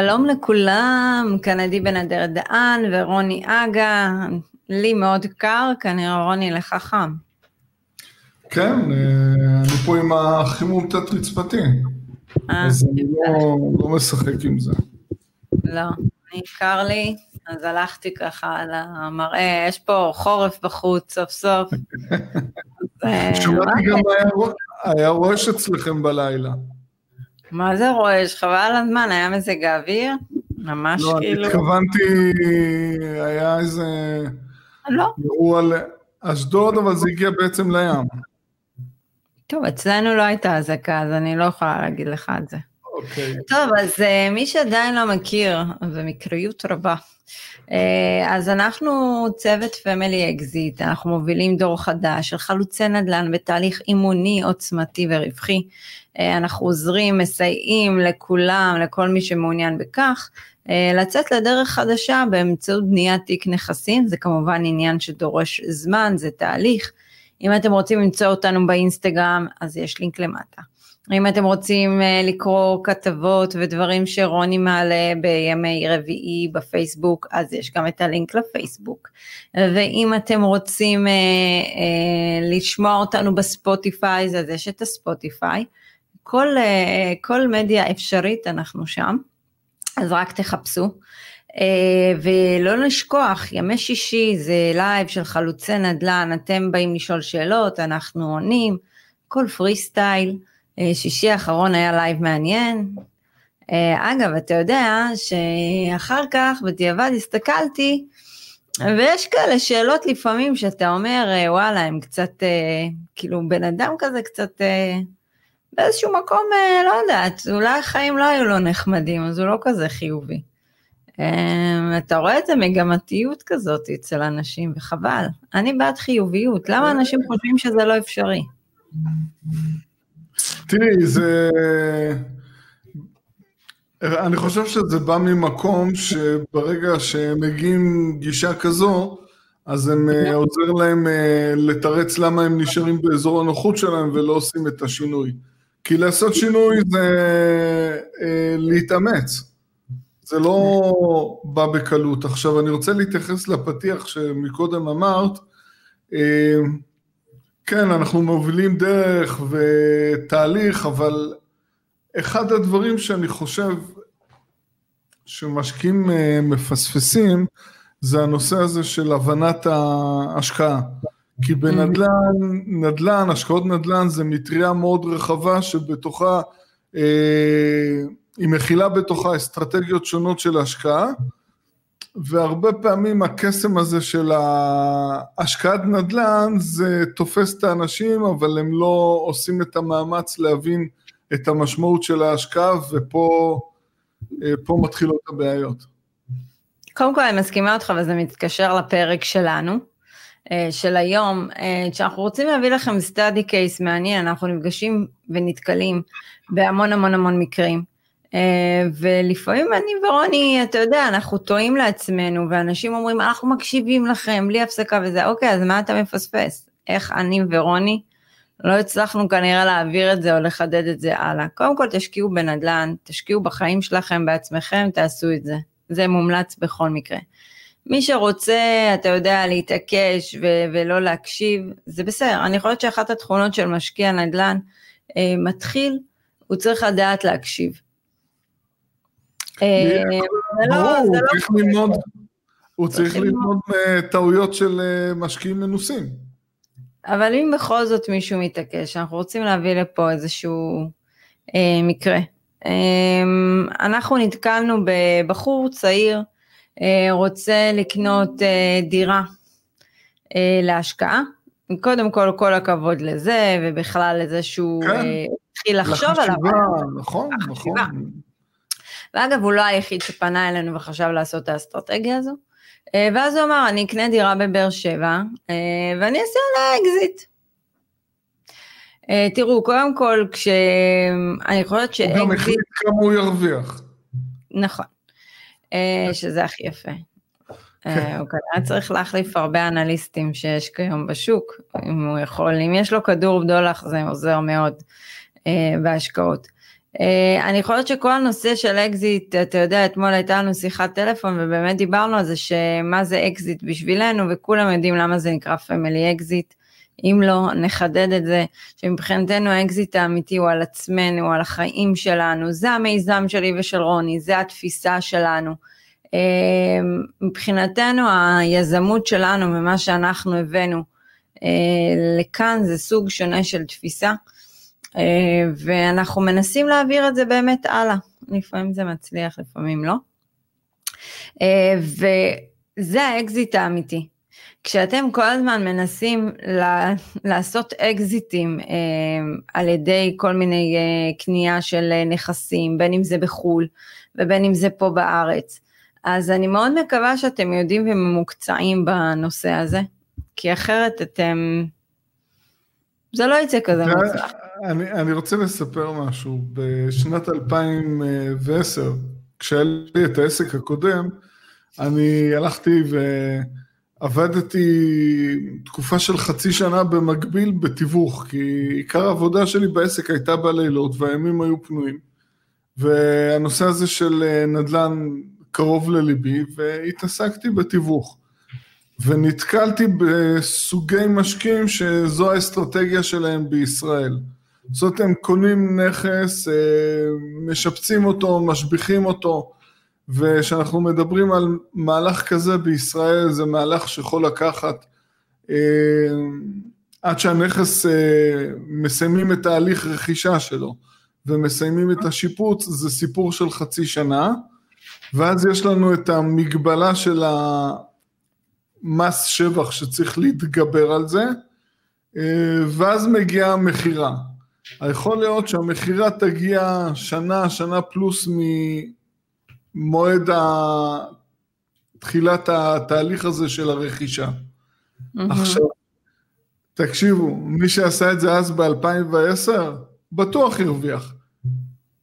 שלום לכולם, כאן עדי בן אדרת דהן ורוני אגה, לי מאוד קר, כנראה רוני לך חם. כן, אה, אני פה עם החימום תת-רצפתי, אה, אז אני לא, לא משחק עם זה. לא, אני קר לי, אז הלכתי ככה על המראה, יש פה חורף בחוץ סוף סוף. שמעתי גם היה רועש אצלכם בלילה. מה זה רועש? חבל על הזמן, היה מזג האוויר? ממש לא, כאילו... לא, התכוונתי, היה איזה... לא. אירוע לאשדוד, אבל זה הגיע בעצם לים. טוב, אצלנו לא הייתה אזעקה, אז אני לא יכולה להגיד לך את זה. אוקיי. טוב, אז uh, מי שעדיין לא מכיר, במקריות רבה, אז אנחנו צוות Family Exit, אנחנו מובילים דור חדש של חלוצי נדל"ן בתהליך אימוני עוצמתי ורווחי. Uh, אנחנו עוזרים, מסייעים לכולם, לכל מי שמעוניין בכך, uh, לצאת לדרך חדשה באמצעות בניית תיק נכסים, זה כמובן עניין שדורש זמן, זה תהליך. אם אתם רוצים למצוא אותנו באינסטגרם, אז יש לינק למטה. אם אתם רוצים אה, לקרוא כתבות ודברים שרוני מעלה בימי רביעי בפייסבוק, אז יש גם את הלינק לפייסבוק. ואם אתם רוצים אה, אה, לשמוע אותנו בספוטיפיי, אז יש את הספוטיפיי. כל, כל מדיה אפשרית אנחנו שם, אז רק תחפשו. ולא לשכוח, ימי שישי זה לייב של חלוצי נדל"ן, אתם באים לשאול שאלות, אנחנו עונים, כל פרי סטייל. אה, שישי האחרון היה לייב מעניין. אה, אגב, אתה יודע שאחר כך בדיעבד הסתכלתי, ויש כאלה שאלות לפעמים שאתה אומר, אה, וואלה, הם קצת, כאילו בן אדם כזה קצת, באיזשהו מקום, לא יודעת, אולי החיים לא היו לו נחמדים, אז הוא לא כזה חיובי. אתה רואה את המגמתיות כזאת אצל אנשים, וחבל. אני בעד חיוביות, למה אנשים חושבים שזה לא אפשרי? תראי, זה... אני חושב שזה בא ממקום שברגע שמגיעים גישה כזו, אז הם אה, עוזר להם אה, לתרץ למה הם נשארים באזור הנוחות שלהם ולא עושים את השינוי. כי לעשות שינוי זה אה, להתאמץ. זה לא בא בקלות. עכשיו, אני רוצה להתייחס לפתיח שמקודם אמרת. כן, אנחנו מובילים דרך ותהליך, אבל אחד הדברים שאני חושב שמשקיעים אה, מפספסים, זה הנושא הזה של הבנת ההשקעה. כי בנדל"ן, נדל"ן, השקעות נדל"ן זה מטריה מאוד רחבה שבתוכה, אה, היא מכילה בתוכה אסטרטגיות שונות של השקעה, והרבה פעמים הקסם הזה של השקעת נדל"ן זה תופס את האנשים אבל הם לא עושים את המאמץ להבין את המשמעות של ההשקעה ופה פה מתחילות הבעיות. קודם כל אני מסכימה אותך וזה מתקשר לפרק שלנו אה, של היום, אה, כשאנחנו רוצים להביא לכם סטאדי קייס מעניין, אנחנו נפגשים ונתקלים בהמון המון המון מקרים. אה, ולפעמים אני ורוני, אתה יודע, אנחנו טועים לעצמנו, ואנשים אומרים, אנחנו מקשיבים לכם בלי הפסקה וזה, אוקיי, אז מה אתה מפספס? איך אני ורוני לא הצלחנו כנראה להעביר את זה או לחדד את זה הלאה. קודם כל תשקיעו בנדל"ן, תשקיעו בחיים שלכם בעצמכם, תעשו את זה. זה מומלץ בכל מקרה. מי שרוצה, אתה יודע, להתעקש ו- ולא להקשיב, זה בסדר. אני חושבת שאחת התכונות של משקיע נדל"ן אה, מתחיל, הוא צריך לדעת להקשיב. אה, לא- ברור, לא הוא צריך ללמוד טעויות של אה, משקיעים מנוסים. אבל אם בכל זאת מישהו מתעקש, אנחנו רוצים להביא לפה איזשהו אה, מקרה. אה, אנחנו נתקלנו בבחור צעיר, אה, רוצה לקנות אה, דירה אה, להשקעה. קודם כל, כל הכבוד לזה, ובכלל לזה שהוא כן. אה, התחיל לחשוב עליו. לחשיבה, נכון, נכון. ואגב, הוא לא היחיד שפנה אלינו וחשב לעשות את האסטרטגיה הזו. אה, ואז הוא אמר, אני אקנה דירה בבאר שבע, אה, ואני אעשה עליה אקזיט. אה, תראו, קודם כל, כשאני חושבת שאקזיט... הוא גם החליט כמה הוא ירוויח. נכון, שזה הכי יפה. כן. הוא כנראה צריך להחליף הרבה אנליסטים שיש כיום בשוק, אם הוא יכול, אם יש לו כדור בדולח זה עוזר מאוד בהשקעות. Uh, אני חושבת שכל הנושא של אקזיט, אתה יודע, אתמול הייתה לנו שיחת טלפון ובאמת דיברנו על זה שמה זה אקזיט בשבילנו וכולם יודעים למה זה נקרא Family Exit. אם לא, נחדד את זה, שמבחינתנו האקזיט האמיתי הוא על עצמנו, על החיים שלנו, זה המיזם שלי ושל רוני, זה התפיסה שלנו. Uh, מבחינתנו היזמות שלנו ומה שאנחנו הבאנו uh, לכאן זה סוג שונה של תפיסה. אה, ואנחנו מנסים להעביר את זה באמת הלאה, לפעמים זה מצליח, לפעמים לא. אה, וזה האקזיט האמיתי. כשאתם כל הזמן מנסים לעשות אקזיטים אה, על ידי כל מיני קנייה של נכסים, בין אם זה בחו"ל ובין אם זה פה בארץ, אז אני מאוד מקווה שאתם יודעים וממוקצעים בנושא הזה, כי אחרת אתם, זה לא יצא כזה מוצלח. אני, אני רוצה לספר משהו. בשנת 2010, כשהיה לי את העסק הקודם, אני הלכתי ועבדתי תקופה של חצי שנה במקביל בתיווך, כי עיקר העבודה שלי בעסק הייתה בלילות והימים היו פנויים. והנושא הזה של נדל"ן קרוב לליבי, והתעסקתי בתיווך. ונתקלתי בסוגי משקיעים שזו האסטרטגיה שלהם בישראל. זאת הם קונים נכס, אה, משפצים אותו, משביחים אותו, וכשאנחנו מדברים על מהלך כזה בישראל, זה מהלך שיכול לקחת אה, עד שהנכס אה, מסיימים את תהליך רכישה שלו ומסיימים את השיפוץ, זה סיפור של חצי שנה, ואז יש לנו את המגבלה של המס שבח שצריך להתגבר על זה, ואז מגיעה המכירה. יכול להיות שהמכירה תגיע שנה, שנה פלוס ממועד תחילת התהליך הזה של הרכישה. Mm-hmm. עכשיו, תקשיבו, מי שעשה את זה אז ב-2010, בטוח הרוויח.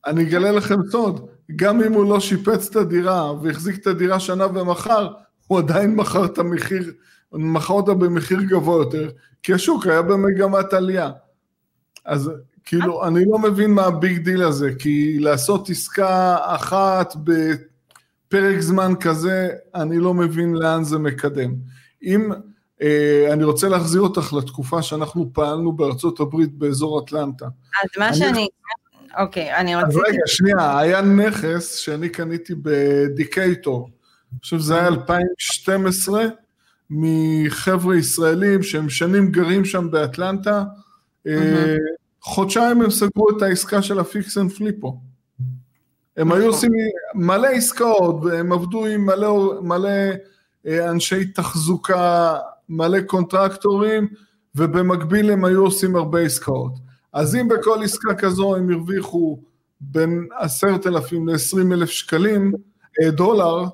אני אגלה לכם סוד, גם אם הוא לא שיפץ את הדירה והחזיק את הדירה שנה ומכר, הוא עדיין מכר את המחיר, מכר אותה במחיר גבוה יותר, כי השוק היה במגמת עלייה. אז כאילו, אני לא מבין מה ה big deal הזה, כי לעשות עסקה אחת בפרק זמן כזה, אני לא מבין לאן זה מקדם. אם, אה, אני רוצה להחזיר אותך לתקופה שאנחנו פעלנו בארצות הברית באזור אטלנטה. אז מה אני... שאני... אוקיי, אני רציתי... אז רגע, שנייה, היה נכס שאני קניתי בדקייטור. אני חושב שזה היה 2012, מחבר'ה ישראלים שהם שנים גרים שם באטלנטה. Mm-hmm. חודשיים הם סגרו את העסקה של ה fix and flip ו. הם היו עושים מלא עסקאות, והם עבדו עם מלא, מלא אה, אנשי תחזוקה, מלא קונטרקטורים, ובמקביל הם היו עושים הרבה עסקאות. אז אם בכל עסקה כזו הם הרוויחו בין עשרת אלפים לעשרים אלף שקלים, אה, דולר,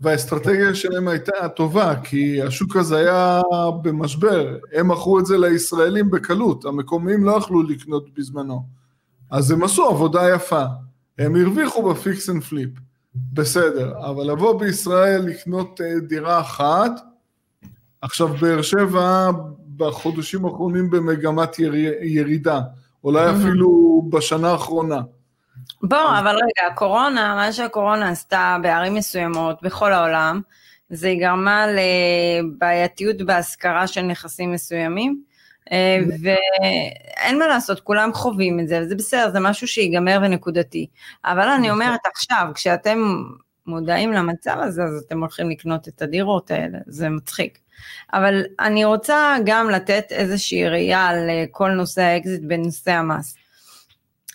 והאסטרטגיה שלהם הייתה טובה, כי השוק הזה היה במשבר, הם מכרו את זה לישראלים בקלות, המקומיים לא יכלו לקנות בזמנו. אז הם עשו עבודה יפה, הם הרוויחו ב fix and flip, בסדר, אבל לבוא בישראל לקנות אה, דירה אחת, עכשיו באר שבע בחודשים האחרונים במגמת ירידה, אולי אפילו בשנה האחרונה. בוא, אבל רגע, הקורונה, מה שהקורונה עשתה בערים מסוימות בכל העולם, זה היא גרמה לבעייתיות בהשכרה של נכסים מסוימים, אה, ואין מה לעשות, כולם חווים את זה, וזה בסדר, זה משהו שיגמר ונקודתי. אבל אני נכון. אומרת עכשיו, כשאתם מודעים למצב הזה, אז אתם הולכים לקנות את הדירות האלה, זה מצחיק. אבל אני רוצה גם לתת איזושהי ראייה על כל נושא האקזיט בנושא המס.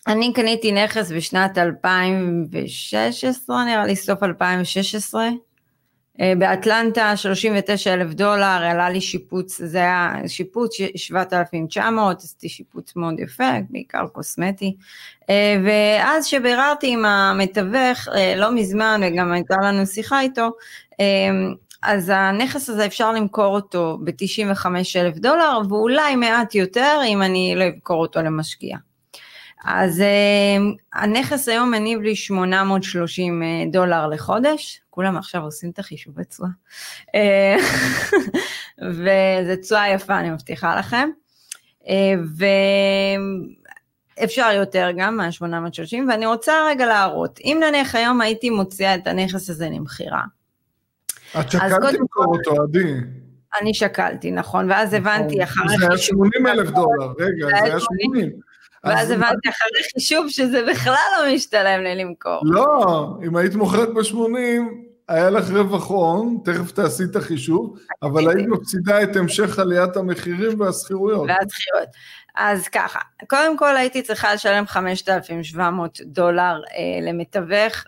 אני קניתי נכס בשנת 2016, נראה לי סוף 2016, אה, באטלנטה 39 אלף דולר, עלה לי שיפוץ, זה היה שיפוץ 7,900, עשיתי שיפוץ מאוד יפה, בעיקר קוסמטי, אה, ואז שביררתי עם המתווך, אה, לא מזמן, וגם הייתה לנו שיחה איתו, אז הנכס הזה אפשר למכור אותו ב-95 אלף דולר, ואולי מעט יותר אם אני לא אמכור אותו למשקיע. אז uh, הנכס היום מניב לי 830 אה, דולר לחודש, כולם עכשיו עושים את החישובי תשואה, וזו תשואה יפה, אני מבטיחה לכם. Uh, אפשר יותר גם מה-830, ואני רוצה רגע להראות, אם נניח היום הייתי מוציאה את הנכס הזה למכירה. את שקלת למכור אותו, עדי. אני שקלתי, נכון, ואז הבנתי אחרי חישוב... זה היה 80 אלף דולר, רגע, זה היה 80. ואז הבנתי אחרי חישוב שזה בכלל לא משתלם לי למכור. לא, אם היית מוכרת ב-80, היה לך רווח הון, תכף תעשי את החישוב, אבל היית מפסידה את המשך עליית המחירים והשכירויות. והשכירויות. אז ככה, קודם כל הייתי צריכה לשלם 5,700 דולר אה, למתווך,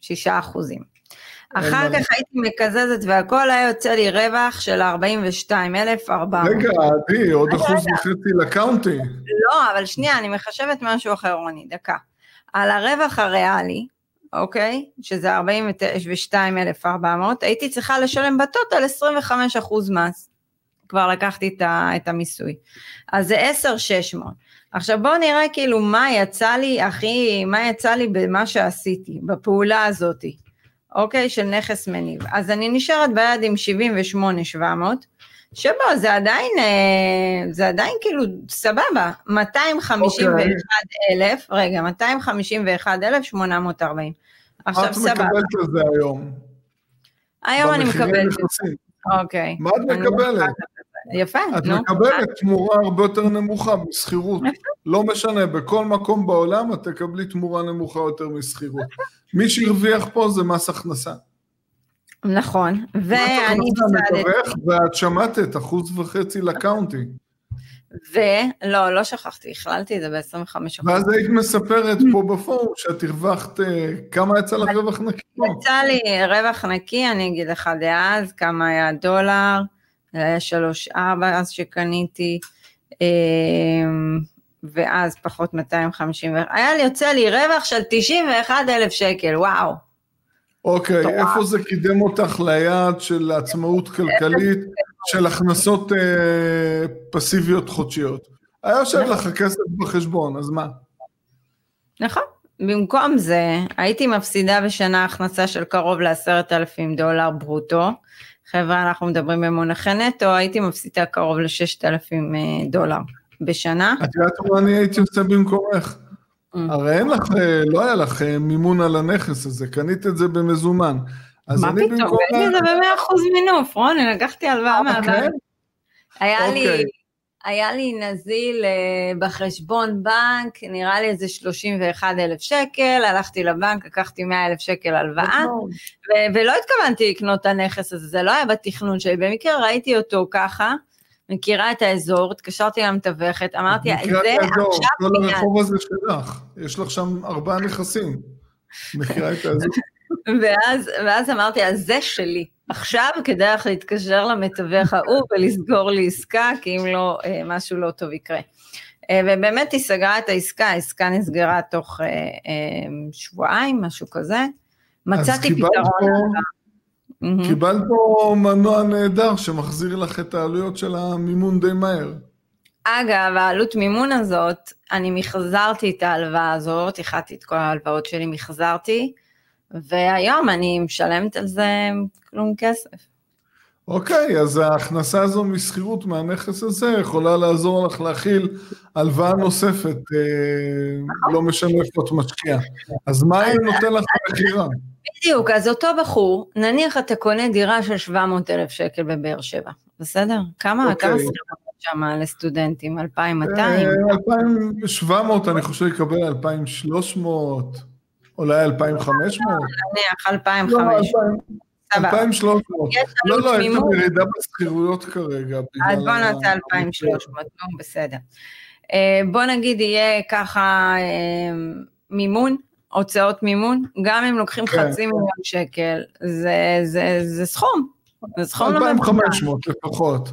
6 אחוזים. אחר כך הייתי מקזזת והכל היה יוצא לי רווח של 42,400. רגע, עדי, עוד אחוז וחצי לקאונטי. לא, אבל שנייה, אני מחשבת משהו אחר, רוני, דקה. על הרווח הריאלי, אוקיי? שזה 42,400, הייתי צריכה לשלם בטוטל 25 אחוז מס. כבר לקחתי את המיסוי. אז זה 10,600. עכשיו בואו נראה כאילו מה יצא לי, הכי, מה יצא לי במה שעשיתי, בפעולה הזאתי. אוקיי? של נכס מניב. אז אני נשארת ביד עם 78,700, שבו זה עדיין, אה, זה עדיין כאילו סבבה, 251,000, okay. רגע, 251,840. עכשיו סבבה. מה את מקבלת על זה היום? היום אני מקבלת. אוקיי. מה את מקבלת? יפה, את נו. את מקבלת תמורה הרבה יותר נמוכה משכירות. לא משנה, בכל מקום בעולם את תקבלי תמורה נמוכה יותר משכירות. מי שהרוויח פה זה מס הכנסה. נכון, ואני הפסדת. ואת שמעת את אחוז וחצי לקאונטי. ולא, לא שכחתי, הכללתי את זה ב-25%. ואז היית מספרת פה בפורום שאת הרווחת, אה, כמה יצא לך רווח נקי? יצא לי רווח נקי, אני אגיד לך דאז, כמה היה דולר. זה היה שלוש ארבע אז שקניתי, אמ, ואז פחות 250, היה לי, יוצא לי רווח של 91 אלף שקל, וואו. אוקיי, okay, איפה זה קידם אותך ליעד של עצמאות כלכלית, של הכנסות אה, פסיביות חודשיות? היה יושב לך כסף בחשבון, אז מה? נכון. במקום זה, הייתי מפסידה בשנה הכנסה של קרוב לעשרת אלפים דולר ברוטו, חבר'ה, אנחנו מדברים במונחי נטו, הייתי מפסידה קרוב ל-6,000 אה, דולר בשנה. את יודעת מה אני הייתי עושה במקומך? Mm. הרי אין לך, אה, לא היה לך אה, מימון על הנכס הזה, קנית את זה במזומן. מה פתאום? קניתי את זה ב-100% מינוף, רוני, לקחתי הלוואה מהבנק. היה לי אוקיי. היה לי נזיל uh, בחשבון בנק, נראה לי איזה 31 אלף שקל, הלכתי לבנק, לקחתי 100 אלף שקל הלוואה, ו- ולא התכוונתי לקנות את הנכס הזה, זה לא היה בתכנון שלי, במקרה ראיתי אותו ככה, מכירה את האזור, התקשרתי למתווכת, אמרתי, זה עכשיו כל הרחוב הזה שלך, יש לך שם ארבעה נכסים, מכירה את האזור. ואז, ואז אמרתי, אז זה שלי. עכשיו כדאי לך להתקשר למתווך ההוא ולסגור לי עסקה, כי אם לא, אה, משהו לא טוב יקרה. אה, ובאמת היא סגרה את העסקה, העסקה נסגרה תוך אה, שבועיים, משהו כזה. מצאתי פתרון. פה, קיבלת פה מנוע נהדר שמחזיר לך את העלויות של המימון די מהר. אגב, העלות מימון הזאת, אני מחזרתי את ההלוואה הזאת, איחדתי את כל ההלוואות שלי, מחזרתי. והיום אני משלמת על זה כלום כסף. אוקיי, אז ההכנסה הזו משכירות מהנכס הזה יכולה לעזור לך להכיל הלוואה נוספת, אה, נכון. לא משנה איפה את משקיעה. אז מה היא נותן לך במכירה? בדיוק, אז אותו בחור, נניח אתה קונה דירה של 700 אלף שקל בבאר שבע, בסדר? כמה, אוקיי. כמה שכירות שם לסטודנטים? 2,200? 2,700 אני חושב יקבל 2,300. אולי 2,500? נניח 2,500. 2,300. לא, לא, יש לנו ירידה בשכירויות כרגע. אז בוא נעשה 2,300, נו, בסדר. אה, בוא נגיד יהיה ככה אה, מימון, הוצאות מימון, גם אם לוקחים כן. חצי מיליון שקל, זה סכום. זה סכום לא 2,500 לפחות.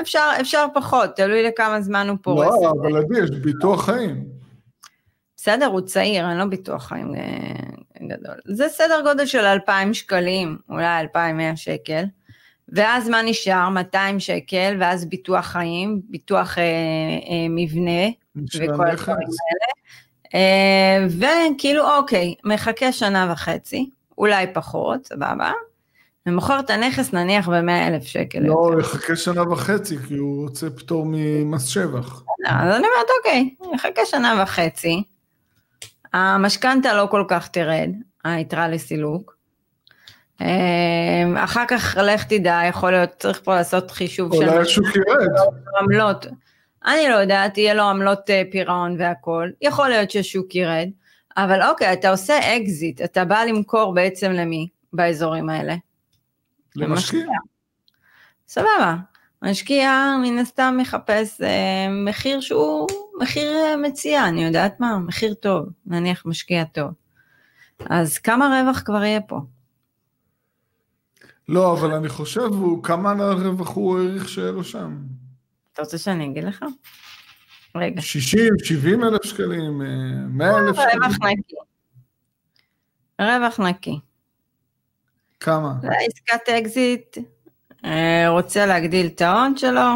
אפשר, אפשר פחות, תלוי לכמה זמן הוא פורס. לא, אבל עדי, יש ביטוח חיים. בסדר, הוא צעיר, אין לו ביטוח חיים אה, גדול. זה סדר גודל של 2,000 שקלים, אולי 2,100 שקל. ואז מה נשאר? 200 שקל, ואז ביטוח חיים, ביטוח אה, אה, מבנה, וכל הדברים האלה. אה, וכאילו, אוקיי, מחכה שנה וחצי, אולי פחות, סבבה. ומוכר את הנכס נניח ב-100 אלף שקל. לא, הוא יחכה שנה וחצי, כי הוא רוצה פטור ממס שבח. אז אני אומרת, אוקיי, יחכה שנה וחצי, המשכנתה לא כל כך תרד, היתרה לסילוק. אה, אחר כך לך תדע, יכול להיות, צריך פה לעשות חישוב אולי השוק ירד. עמלות. אני לא יודעת, יהיה לו עמלות אה, פירעון והכל, יכול להיות ששוק ירד, אבל אוקיי, אתה עושה אקזיט, אתה בא למכור בעצם למי באזורים האלה? למשקיע. סבבה. משקיע מן הסתם מחפש אה, מחיר שהוא מחיר אה, מציע, אני יודעת מה, מחיר טוב, נניח משקיע טוב. אז כמה רווח כבר יהיה פה? לא, אבל אני חושב, הוא, כמה רווח הוא העריך שיהיה לו שם? אתה רוצה שאני אגיד לך? רגע. 60, 70 אלף שקלים, 100 אלף רווח שקלים? נקי. רווח נקי. כמה? זה עסקת אקזיט, אה, רוצה להגדיל את ההון שלו.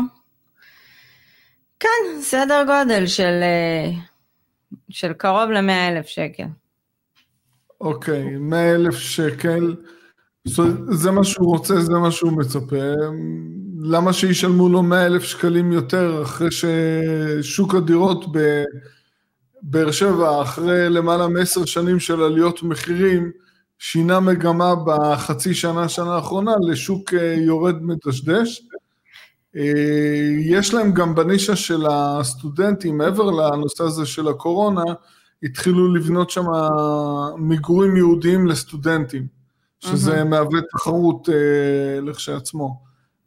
כן, סדר גודל של, אה, של קרוב ל-100 אלף שקל. אוקיי, 100 אלף שקל, זה מה שהוא רוצה, זה מה שהוא מצפה. למה שישלמו לו 100 אלף שקלים יותר אחרי ששוק הדירות בבאר שבע, אחרי למעלה מעשר שנים של עליות מחירים, שינה מגמה בחצי שנה, שנה האחרונה, לשוק אה, יורד מדשדש. אה, יש להם גם בנישה של הסטודנטים, מעבר לנושא הזה של הקורונה, התחילו לבנות שם מגורים ייעודיים לסטודנטים, שזה מהמם. מהווה תחרות אה, לכשעצמו.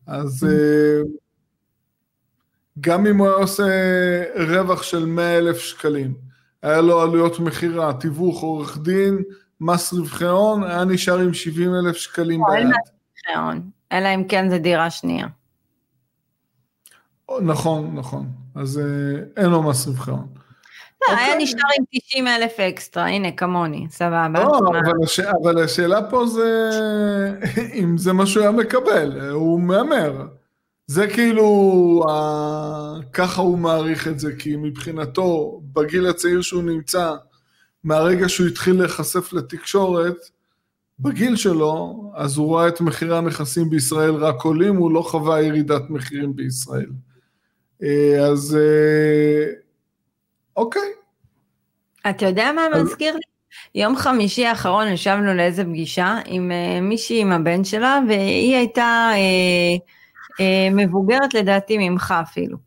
אז אה, גם אם הוא היה עושה רווח של 100 אלף שקלים, היה לו עלויות מכירה, תיווך, עורך דין, מס רווחי הון, היה נשאר עם 70 אלף שקלים לא, אין ביד. רווחי הון, אלא אם כן זה דירה שנייה. נכון, נכון. אז אה, אין לו מס רווחי הון. לא, היה אוקיי. נשאר עם 90 אלף אקסטרה, הנה כמוני, סבבה. לא, מה? אבל, הש... אבל השאלה פה זה אם זה מה שהוא היה מקבל, הוא מהמר. זה כאילו, ה... ככה הוא מעריך את זה, כי מבחינתו, בגיל הצעיר שהוא נמצא, מהרגע שהוא התחיל להיחשף לתקשורת, בגיל שלו, אז הוא ראה את מחירי הנכסים בישראל רק עולים, הוא לא חווה ירידת מחירים בישראל. אה, אז אה, אוקיי, אתה יודע מה אז- מזכיר לי? יום חמישי האחרון ישבנו לאיזה פגישה עם אה, מישהי עם הבן שלה, והיא הייתה אה, אה, מבוגרת לדעתי ממך אפילו.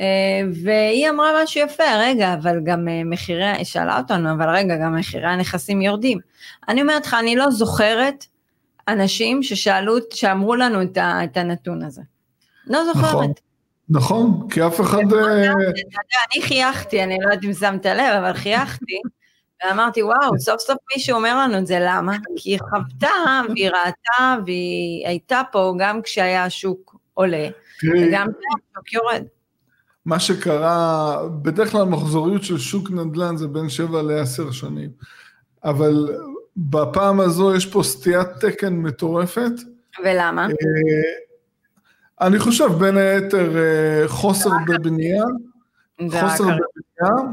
אה, והיא אמרה משהו יפה, רגע, אבל גם אה, מחירי, היא שאלה אותנו, אבל רגע, גם מחירי הנכסים יורדים. אני אומרת לך, אני לא זוכרת אנשים ששאלו, שאמרו לנו את, ה, את הנתון הזה. לא זוכרת. נכון. נכון, כי אף אחד... אה, אני חייכתי, אני לא יודעת אם שמת לב, אבל חייכתי, ואמרתי, וואו, סוף סוף מישהו אומר לנו את זה, למה? כי היא חוותה, והיא ראתה, והיא הייתה פה גם כשהיה השוק עולה, וגם כשהשוק יורד. מה שקרה, בדרך כלל מחזוריות של שוק נדל"ן זה בין 7 ל-10 שנים, אבל בפעם הזו יש פה סטיית תקן מטורפת. ולמה? אני חושב בין היתר אה, חוסר בבנייה, חוסר בבנייה,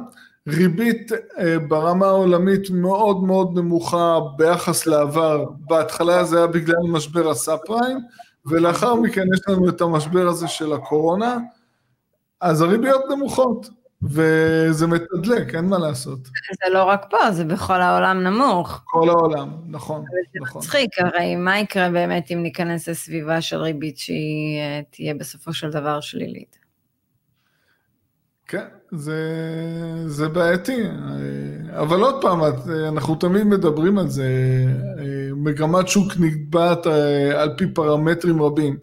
ריבית אה, ברמה העולמית מאוד מאוד נמוכה ביחס לעבר, בהתחלה זה היה בגלל משבר הסאב פריים, ולאחר מכן יש לנו את המשבר הזה של הקורונה, אז הריביות נמוכות, וזה מתדלק, אין מה לעשות. זה לא רק פה, זה בכל העולם נמוך. כל העולם, נכון, זה נכון. מצחיק, הרי מה יקרה באמת אם ניכנס לסביבה של ריבית שהיא אה, תהיה בסופו של דבר שלילית? כן, זה, זה בעייתי, אבל עוד פעם, את- אנחנו תמיד מדברים על זה, מגמת שוק נקבעת אה, על פי פרמטרים רבים.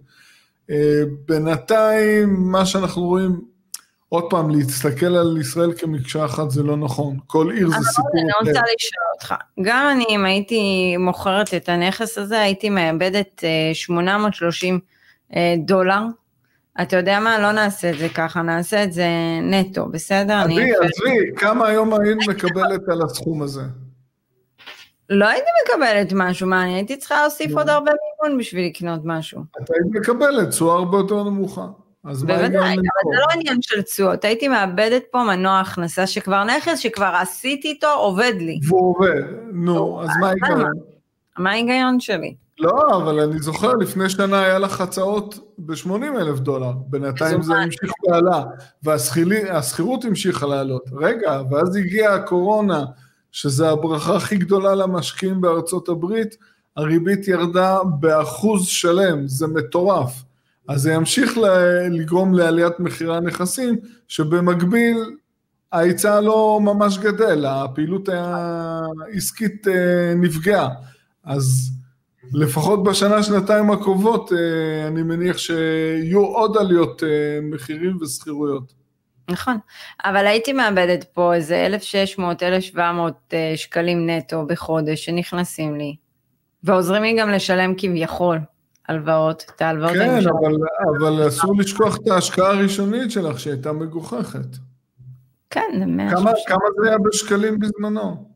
אה, בינתיים, מה שאנחנו רואים, עוד פעם, להסתכל על ישראל כמקשה אחת זה לא נכון, כל עיר זה אבל סיפור אני אחר. רוצה לשאול אותך, גם אני, אם הייתי מוכרת את הנכס הזה, הייתי מאבדת אה, 830 אה, דולר. אתה יודע מה? לא נעשה את זה ככה, נעשה את זה נטו, בסדר? אני- עזבי, עזבי, כמה היום היית מקבלת על הסכום הזה? לא הייתי מקבלת משהו, מה, אני הייתי צריכה להוסיף נו. עוד הרבה מימון בשביל לקנות משהו. את היית מקבלת תשואה הרבה יותר נמוכה. אז מה בוודאי, ההיגיון אבל? זה לא עניין של תשואות, הייתי מאבדת פה מנוע הכנסה שכבר נכס שכבר עשיתי איתו, עובד לי. והוא עובד, נו, אז מה ההיגיון? מה ההיגיון שלי? לא, אבל אני זוכר, לפני שנה היה לך הצעות ב-80 אלף דולר, בינתיים זה המשיך ועלה, והשכירות המשיכה לעלות. רגע, ואז הגיעה הקורונה, שזה הברכה הכי גדולה למשקיעים בארצות הברית, הריבית ירדה באחוז שלם, זה מטורף. אז זה ימשיך לגרום לעליית מחירי הנכסים, שבמקביל ההיצע לא ממש גדל, הפעילות העסקית אה, נפגעה. אז לפחות בשנה, שנתיים הקרובות, אה, אני מניח שיהיו עוד עליות אה, מחירים ושכירויות. נכון, אבל הייתי מאבדת פה איזה 1,600-1,700 שקלים נטו בחודש שנכנסים לי, ועוזרים לי גם לשלם כביכול הלוואות, את ההלוואות. כן, אבל, אבל אסור לשכוח את ההשקעה הראשונית שלך שהייתה מגוחכת. כן, זה 130. כמה, כמה זה היה בשקלים בזמנו?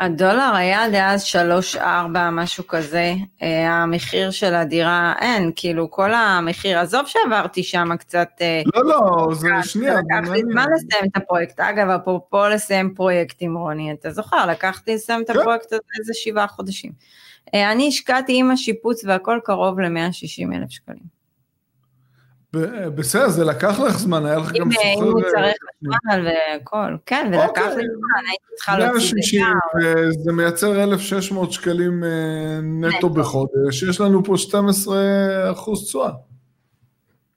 הדולר היה עד אז שלוש ארבע, משהו כזה, אה, המחיר של הדירה, אין, כאילו כל המחיר, עזוב שעברתי שם קצת... אה, לא, לא, זה שנייה. לקח לי זמן לסיים את הפרויקט, אגב, אפרופו לסיים פרויקט עם רוני, אתה זוכר, לקחתי לסיים את כן. הפרויקט הזה איזה שבעה חודשים. אה, אני השקעתי עם השיפוץ והכל קרוב ל-160 אלף שקלים. בסדר, זה לקח לך זמן, היה לך גם סוחר... אם הוא צריך חשמל והכל, כן, ולקח לי אוקיי. זמן, הייתי צריכה להוציא את זה מייצר 1,600 שקלים אה, נטו בחודש, יש לנו פה 12 אחוז תשואה.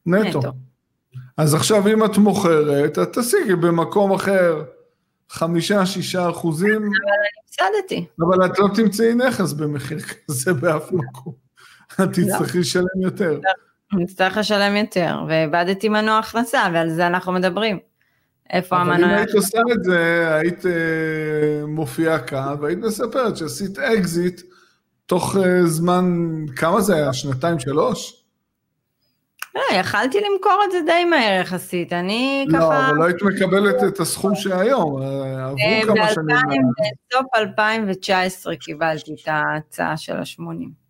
נטו. אז עכשיו אם את מוכרת, את תשיגי במקום אחר חמישה, שישה אחוזים. אבל אני הפסדתי. אבל את לא תמצאי נכס במחיר כזה באף מקום. את לא. תצטרכי לשלם יותר. נצטרך לשלם יותר, ואיבדתי מנוע הכנסה, ועל זה אנחנו מדברים. איפה המנוע... אבל אם היית עושה את זה, היית uh, מופיעה כאן, והיית מספרת שעשית אקזיט תוך uh, זמן, כמה זה היה? שנתיים, שלוש? לא, יכלתי למכור את זה די מהר יחסית, אני לא, ככה... לא, אבל לא היית מקבלת את הסכום שהיום, אה, עברו כמה שנים. בסוף 2019 קיבלתי את ההצעה של ה-80.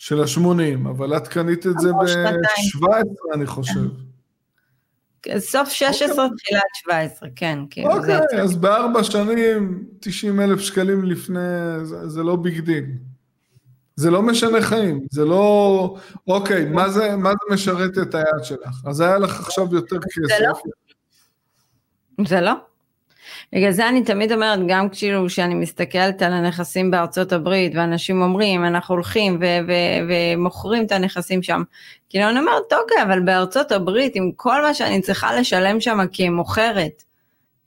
של ה-80, אבל את קנית את זה ב-17, אני חושב. כן, סוף 16, אוקיי. תחילת 17, כן. כאילו, אוקיי, אז בארבע שנים, 90 אלף שקלים לפני, זה, לא big deal. זה לא משנה חיים, זה לא... אוקיי, מה זה, מה זה משרת את היעד שלך? אז היה לך עכשיו יותר כסף. זה לא. זה לא. בגלל זה אני תמיד אומרת, גם כאילו כשאני מסתכלת על הנכסים בארצות הברית, ואנשים אומרים, אנחנו הולכים ומוכרים את הנכסים שם, כאילו אני אומרת, אוקיי, אבל בארצות הברית, עם כל מה שאני צריכה לשלם שם כמוכרת,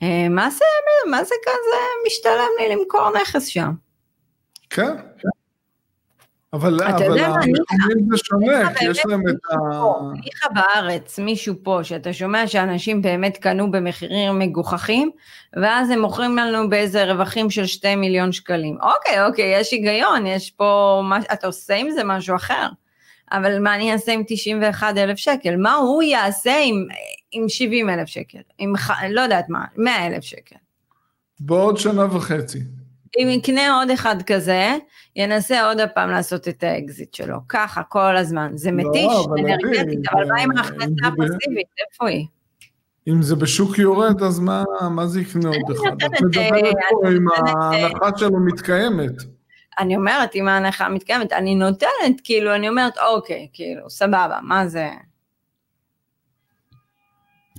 אה, מה זה, מה זה כזה משתלם לי למכור נכס שם? כן. אבל המחירים זה שונה, כי יש להם את ה... ניחא בארץ, מישהו פה, שאתה שומע שאנשים באמת קנו במחירים מגוחכים, ואז הם מוכרים לנו באיזה רווחים של 2 מיליון שקלים. אוקיי, אוקיי, יש היגיון, יש פה, אתה עושה עם זה משהו אחר. אבל מה אני אעשה עם 91 אלף שקל? מה הוא יעשה עם, עם 70 אלף שקל? עם, לא יודעת מה, 100 אלף שקל. בעוד שנה וחצי. אם יקנה עוד אחד כזה, ינסה עוד הפעם לעשות את האקזיט שלו. ככה, כל הזמן. זה לא, מתיש, אנרגטית, אבל מה עם ההכנסה הפסיבית? איפה היא? אם זה בשוק יורד, אז מה, מה זה יקנה עוד אחד? את מדברת פה אם ההנחה שלו מתקיימת. אני אומרת, אם ההנחה מתקיימת, אני נותנת, כאילו, אני אומרת, אוקיי, כאילו, סבבה, מה זה...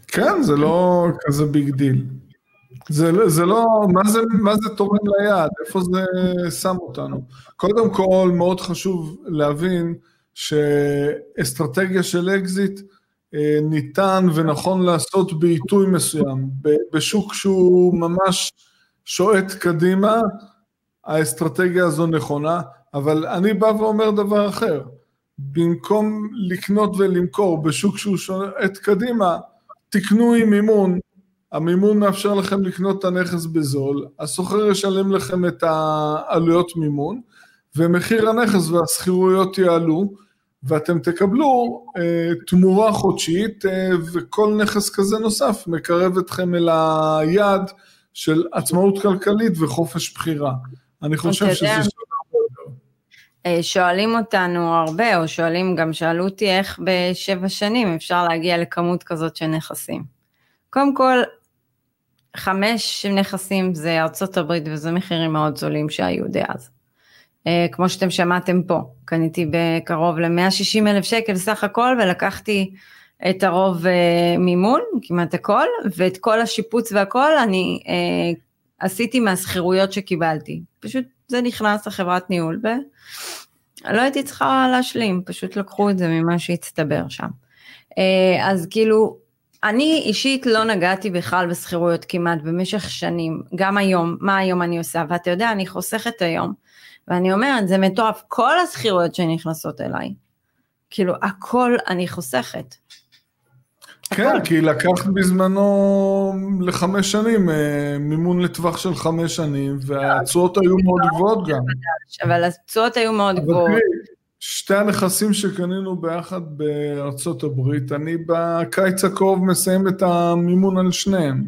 כן, זה לא כזה big deal. זה, לא, זה לא, מה זה, מה זה תורם ליעד? איפה זה שם אותנו? קודם כל, מאוד חשוב להבין שאסטרטגיה של אקזיט אה, ניתן ונכון לעשות בעיתוי מסוים. בשוק שהוא ממש שועט קדימה, האסטרטגיה הזו נכונה, אבל אני בא ואומר דבר אחר. במקום לקנות ולמכור בשוק שהוא שועט קדימה, תקנו עם מימון המימון מאפשר לכם לקנות את הנכס בזול, השוכר ישלם לכם את העלויות מימון, ומחיר הנכס והשכירויות יעלו, ואתם תקבלו אה, תמורה חודשית, אה, וכל נכס כזה נוסף מקרב אתכם אל היעד של עצמאות כלכלית וחופש בחירה. אני חושב שזה שלב אה, שואלים אותנו הרבה, או שואלים, גם שאלו אותי איך בשבע שנים אפשר להגיע לכמות כזאת של נכסים. קודם כל, חמש נכסים זה ארצות הברית וזה מחירים מאוד זולים שהיו דאז. כמו שאתם שמעתם פה, קניתי בקרוב ל-160 אלף שקל סך הכל ולקחתי את הרוב מימון, כמעט הכל, ואת כל השיפוץ והכל אני עשיתי מהשכירויות שקיבלתי. פשוט זה נכנס לחברת ניהול ולא הייתי צריכה להשלים, פשוט לקחו את זה ממה שהצטבר שם. אה, אז כאילו, אני אישית לא נגעתי בכלל בשכירויות כמעט במשך שנים, גם היום, מה היום אני עושה, ואתה יודע, אני חוסכת היום, ואני אומרת, זה מטורף, כל השכירויות שנכנסות אליי, כאילו, הכל אני חוסכת. כן, כי לקחת בזמנו לחמש שנים, אה, מימון לטווח של חמש שנים, והתשואות היו מאוד גבוהות גם. אבל התשואות היו מאוד גבוהות. שתי הנכסים שקנינו ביחד בארצות הברית, אני בקיץ הקרוב מסיים את המימון על שניהם.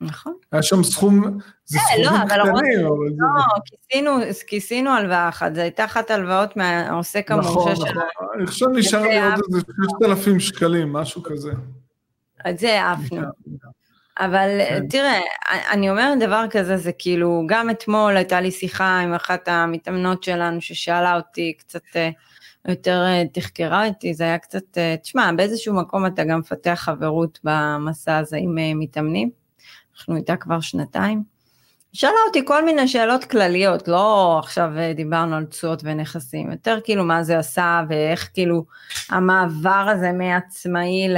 נכון. היה שם סכום, זה אה, לא, סכומים קטנים, אבל זה... לא, כיסינו, כיסינו הלוואה אחת, זו הייתה אחת ההלוואות מהעוסק המורשה נכון, שלנו. נכון, נכון, אני חושב שנשאר לי עוד איזה 6,000 שקלים, משהו כזה. את זה העפנו. אבל כן. תראה, אני אומרת דבר כזה, זה כאילו, גם אתמול הייתה לי שיחה עם אחת המתאמנות שלנו ששאלה אותי קצת אה, יותר אה, תחקרה אותי, זה היה קצת, תשמע, באיזשהו מקום אתה גם מפתח חברות במסע הזה עם מתאמנים. אנחנו איתה כבר שנתיים. שאלה אותי כל מיני שאלות כלליות, לא עכשיו אה, דיברנו על תשואות ונכסים, יותר כאילו מה זה עשה ואיך כאילו המעבר הזה מעצמאי,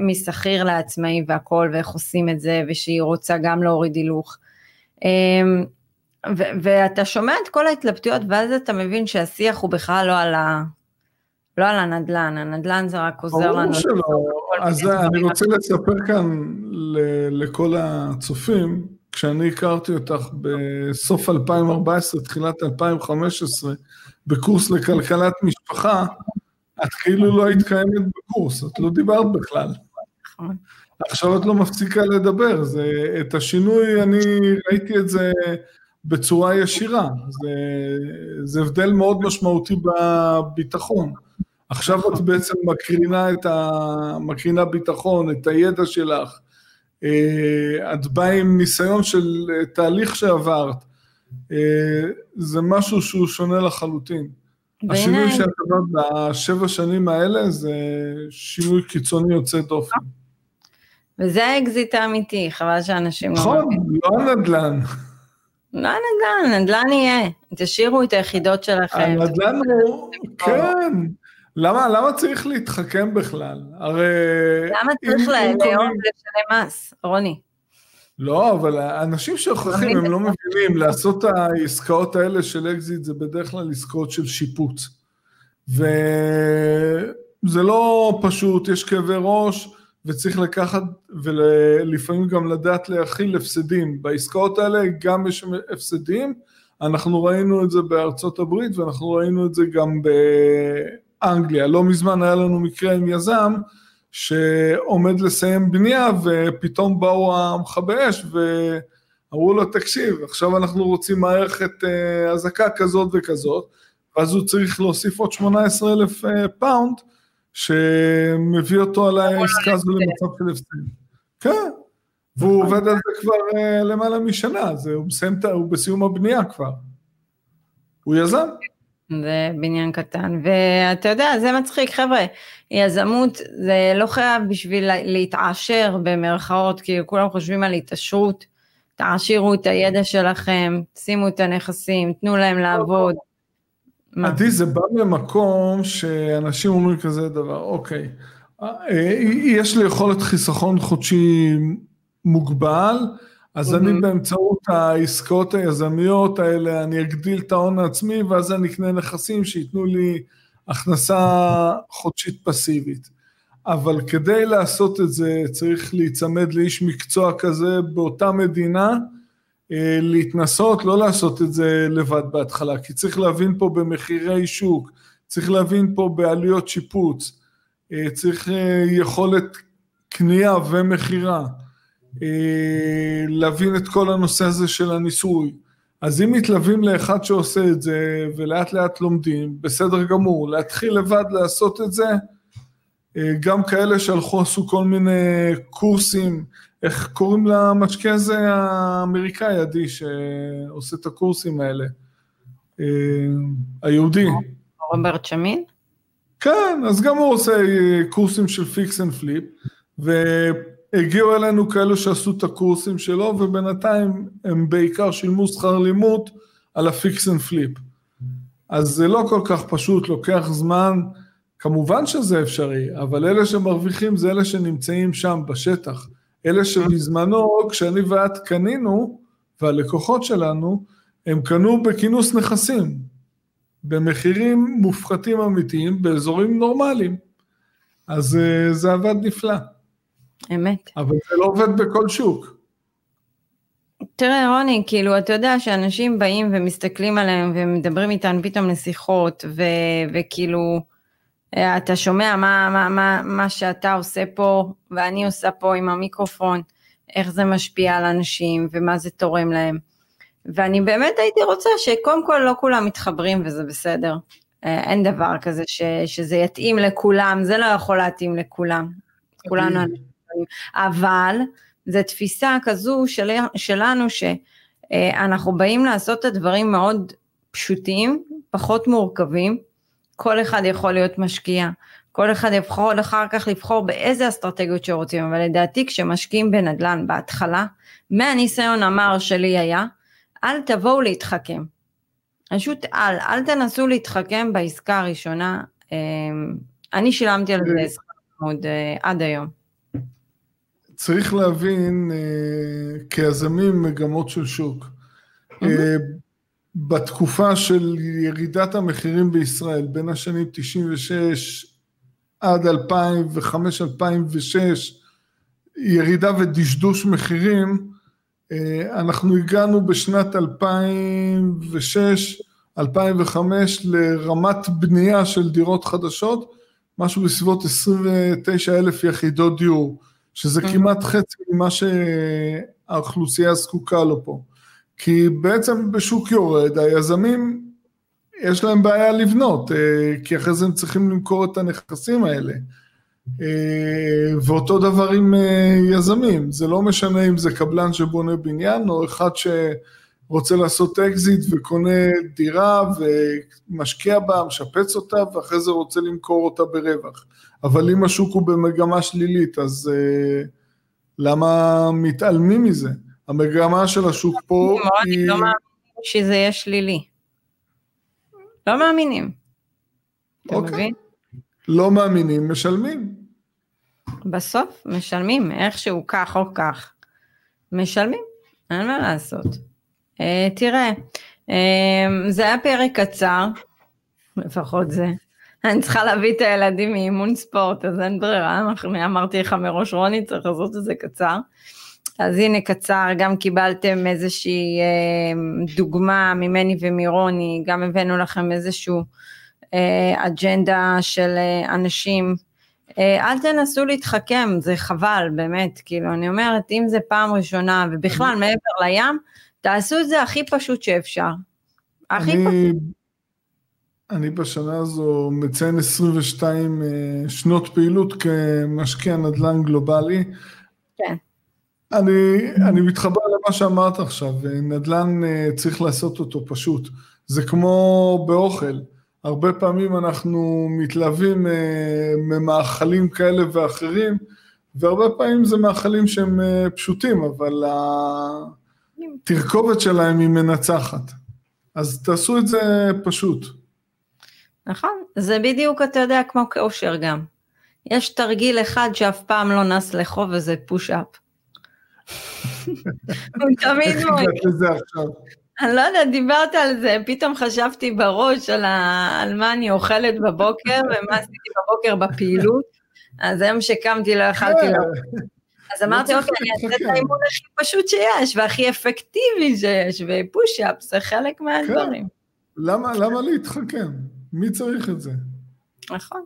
משכיר לעצמאי והכל, ואיך עושים את זה, ושהיא רוצה גם להוריד הילוך. אמ, ואתה שומע את כל ההתלבטויות, ואז אתה מבין שהשיח הוא בכלל לא על ה... לא על הנדל"ן, הנדל"ן זה רק עוזר לנו. ברור שלא, אז אני רוצה לספר כאן לכל הצופים, כשאני הכרתי אותך בסוף 2014, תחילת 2015, בקורס לכלכלת משפחה, את כאילו לא היית קיימת בקורס, את לא דיברת בכלל. נכון. עכשיו את לא מפסיקה לדבר, זה, את השינוי, אני ראיתי את זה בצורה ישירה, זה, זה הבדל מאוד משמעותי בביטחון. עכשיו את בעצם מקרינה, את ה... מקרינה ביטחון, את הידע שלך, את באה עם ניסיון של אה, תהליך שעברת, אה, זה משהו שהוא שונה לחלוטין. השינוי שאת עברת בשבע שנים האלה זה שינוי קיצוני יוצא דופן. וזה האקזיט האמיתי, חבל שאנשים לא נכון, לא הנדל"ן. לא הנדל"ן, הנדל"ן יהיה, תשאירו את היחידות שלכם. הנדל"ן הוא, כן. למה, למה צריך להתחכם בכלל? הרי... למה צריך לאהוב לשלם מס, רוני? לא, אבל האנשים שוכחים, הם לא מבינים, לעשות את העסקאות האלה של אקזיט זה בדרך כלל עסקאות של שיפוץ. וזה לא פשוט, יש כאבי ראש, וצריך לקחת, ולפעמים גם לדעת להכיל הפסדים. בעסקאות האלה גם יש הפסדים, אנחנו ראינו את זה בארצות הברית, ואנחנו ראינו את זה גם ב... אנגליה. לא מזמן היה לנו מקרה עם יזם שעומד לסיים בנייה ופתאום באו המכבי אש ואמרו לו תקשיב עכשיו אנחנו רוצים מערכת אה, אזעקה כזאת וכזאת ואז הוא צריך להוסיף עוד 18 אלף אה, פאונד שמביא אותו על העסקה הזו למצב של הפסד. כן, והוא עובד על זה כבר uh, למעלה משנה, הוא בסיום הבנייה כבר. הוא יזם. זה בניין קטן, ואתה יודע, זה מצחיק, חבר'ה, יזמות זה לא חייב בשביל להתעשר במרכאות, כי כולם חושבים על התעשרות, תעשירו את הידע שלכם, שימו את הנכסים, תנו להם לעבוד. עדי, זה בא ממקום שאנשים אומרים כזה דבר, אוקיי, אה, יש לי יכולת חיסכון חודשי מוגבל, אז אני mm-hmm. באמצעות העסקאות היזמיות האלה, אני אגדיל את ההון העצמי, ואז אני אקנה נכסים שייתנו לי הכנסה חודשית פסיבית. אבל כדי לעשות את זה צריך להיצמד לאיש מקצוע כזה באותה מדינה, אה, להתנסות, לא לעשות את זה לבד בהתחלה, כי צריך להבין פה במחירי שוק, צריך להבין פה בעלויות שיפוץ, אה, צריך אה, יכולת קנייה ומכירה. אה, להבין את כל הנושא הזה של הניסוי. אז אם מתלווים לאחד שעושה את זה ולאט לאט לומדים, בסדר גמור, להתחיל לבד לעשות את זה, אה, גם כאלה שהלכו עשו כל מיני קורסים, איך קוראים למשקיע הזה האמריקאי עדי שעושה את הקורסים האלה? היהודי. רוברט שמין? כן, אז גם הוא עושה קורסים של fix and flip, והגיעו אלינו כאלו שעשו את הקורסים שלו, ובינתיים הם בעיקר שילמו שכר לימוד על ה fix and flip. אז זה לא כל כך פשוט, לוקח זמן, כמובן שזה אפשרי, אבל אלה שמרוויחים זה אלה שנמצאים שם בשטח. אלה שבזמנו, כשאני ואת קנינו, והלקוחות שלנו, הם קנו בכינוס נכסים, במחירים מופחתים אמיתיים, באזורים נורמליים. אז אה, זה עבד נפלא. אמת. אבל זה לא עובד בכל שוק. תראה רוני, כאילו אתה יודע שאנשים באים ומסתכלים עליהם ומדברים איתן פתאום לשיחות ו- וכאילו אה, אתה שומע מה, מה, מה, מה שאתה עושה פה ואני עושה פה עם המיקרופון, איך זה משפיע על אנשים ומה זה תורם להם. ואני באמת הייתי רוצה שקודם כל לא כולם מתחברים וזה בסדר. אה, אין דבר כזה ש, שזה יתאים לכולם, זה לא יכול להתאים לכולם. כולנו אנשים. אבל זו תפיסה כזו של, שלנו שאנחנו באים לעשות את הדברים מאוד פשוטים, פחות מורכבים, כל אחד יכול להיות משקיע, כל אחד יכול אחר כך לבחור באיזה אסטרטגיות שרוצים, אבל לדעתי כשמשקיעים בנדל"ן בהתחלה, מהניסיון המר שלי היה, אל תבואו להתחכם. פשוט אל, אל תנסו להתחכם בעסקה הראשונה, אמ, אני שילמתי על זה שכר לימוד אה, עד היום. צריך להבין אה, כיזמים מגמות של שוק. אה, בתקופה של ירידת המחירים בישראל, בין השנים 96 עד 2005-2006, ירידה ודשדוש מחירים, אה, אנחנו הגענו בשנת 2006-2005 לרמת בנייה של דירות חדשות, משהו בסביבות 29 אלף יחידות דיור. שזה mm-hmm. כמעט חצי ממה שהאוכלוסייה זקוקה לו פה. כי בעצם בשוק יורד, היזמים, יש להם בעיה לבנות, אה, כי אחרי זה הם צריכים למכור את הנכסים האלה. אה, ואותו דבר עם אה, יזמים, זה לא משנה אם זה קבלן שבונה בניין, או אחד שרוצה לעשות אקזיט וקונה דירה ומשקיע בה, משפץ אותה, ואחרי זה רוצה למכור אותה ברווח. אבל אם השוק הוא במגמה שלילית, אז אה, למה מתעלמים מזה? המגמה של השוק פה היא... לא מאמינים שזה יהיה שלילי. לא מאמינים. אתה אוקיי. מבין? לא מאמינים, משלמים. בסוף משלמים, איכשהו כך או כך. משלמים, אין מה לעשות. Uh, תראה, uh, זה היה פרק קצר, לפחות זה. אני צריכה להביא את הילדים מאימון ספורט, אז אין ברירה, אמרתי לך מראש רוני, צריך לעשות את זה קצר. אז הנה קצר, גם קיבלתם איזושהי אה, דוגמה ממני ומרוני, גם הבאנו לכם איזשהו אה, אג'נדה של אה, אנשים. אה, אל תנסו להתחכם, זה חבל, באמת, כאילו, אני אומרת, אם זה פעם ראשונה, ובכלל מעבר לים, תעשו את זה הכי פשוט שאפשר. הכי אני... פשוט. אני בשנה הזו מציין 22 אה, שנות פעילות כמשקיע נדל"ן גלובלי. כן. אני, אני מתחבר למה שאמרת עכשיו, נדל"ן אה, צריך לעשות אותו פשוט. זה כמו באוכל, הרבה פעמים אנחנו מתלהבים אה, ממאכלים כאלה ואחרים, והרבה פעמים זה מאכלים שהם פשוטים, אבל התרכובת שלהם היא מנצחת. אז תעשו את זה פשוט. נכון, זה בדיוק, אתה יודע, כמו כאושר גם. יש תרגיל אחד שאף פעם לא נס לחוב וזה פוש-אפ. הוא תמיד מועיל. אני לא יודעת, דיברת על זה, פתאום חשבתי בראש על, ה... על מה אני אוכלת בבוקר ומה עשיתי בבוקר בפעילות, אז היום שקמתי לא יכלתי לו. אז לא אמרתי, אוקיי, אני אעשה את האימון הכי פשוט שיש, והכי אפקטיבי שיש, ופוש-אפ זה חלק מהדברים. כן. למה להתחכם? מי צריך את זה? נכון.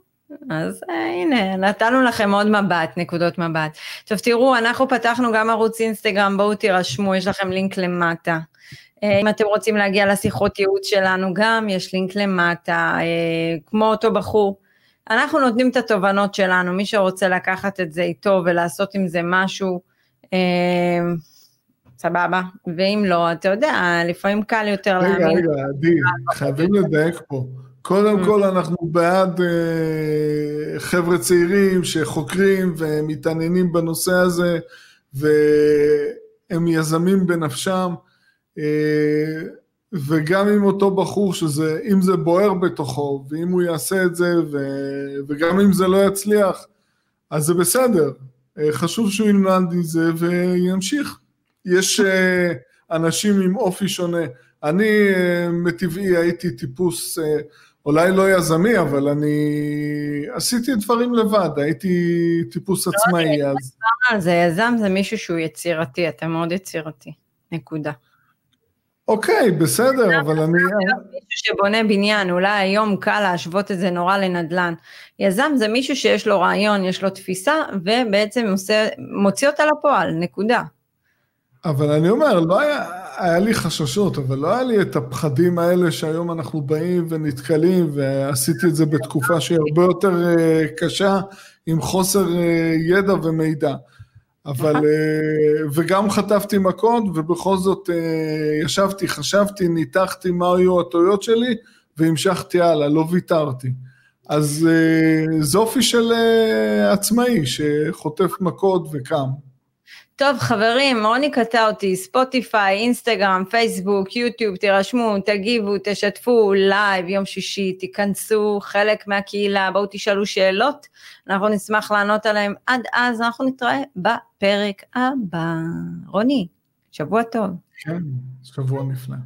אז אה, הנה, נתנו לכם עוד מבט, נקודות מבט. טוב, תראו, אנחנו פתחנו גם ערוץ אינסטגרם, בואו תירשמו, יש לכם לינק למטה. אה, אם אתם רוצים להגיע לשיחות ייעוץ שלנו גם, יש לינק למטה, אה, כמו אותו בחור. אנחנו נותנים את התובנות שלנו, מי שרוצה לקחת את זה איתו ולעשות עם זה משהו, סבבה, ואם לא, אתה יודע, לפעמים קל יותר רגע, להאמין. רגע, רגע, עדי, חייבים לדייק פה. קודם כל אנחנו בעד אה, חבר'ה צעירים שחוקרים ומתעניינים בנושא הזה, והם יזמים בנפשם, אה, וגם עם אותו בחור שזה, אם זה בוער בתוכו, ואם הוא יעשה את זה, ו, וגם אם זה לא יצליח, אז זה בסדר. אה, חשוב שהוא ילמד מזה וימשיך. יש אנשים עם אופי שונה. אני מטבעי הייתי טיפוס, אולי לא יזמי, אבל אני עשיתי דברים לבד, הייתי טיפוס עצמאי אז. זה יזם זה מישהו שהוא יצירתי, אתה מאוד יצירתי, נקודה. אוקיי, בסדר, אבל אני... מישהו שבונה בניין, אולי היום קל להשוות את זה נורא לנדל"ן. יזם זה מישהו שיש לו רעיון, יש לו תפיסה, ובעצם עושה, מוציא אותה לפועל, נקודה. אבל אני אומר, לא היה, היה לי חששות, אבל לא היה לי את הפחדים האלה שהיום אנחנו באים ונתקלים, ועשיתי את זה בתקופה שהיא הרבה יותר אה, קשה, עם חוסר אה, ידע ומידע. אבל, אה, וגם חטפתי מכות, ובכל זאת ישבתי, חשבתי, ניתחתי מה היו הטעויות שלי, והמשכתי הלאה, לא ויתרתי. אז זה אופי של עצמאי שחוטף מכות וקם. טוב חברים, רוני קטע אותי, ספוטיפיי, אינסטגרם, פייסבוק, יוטיוב, תירשמו, תגיבו, תשתפו, live, יום שישי, תיכנסו, חלק מהקהילה, בואו תשאלו שאלות, אנחנו נשמח לענות עליהן. עד אז אנחנו נתראה בפרק הבא. רוני, שבוע טוב. כן, שבוע נפלא.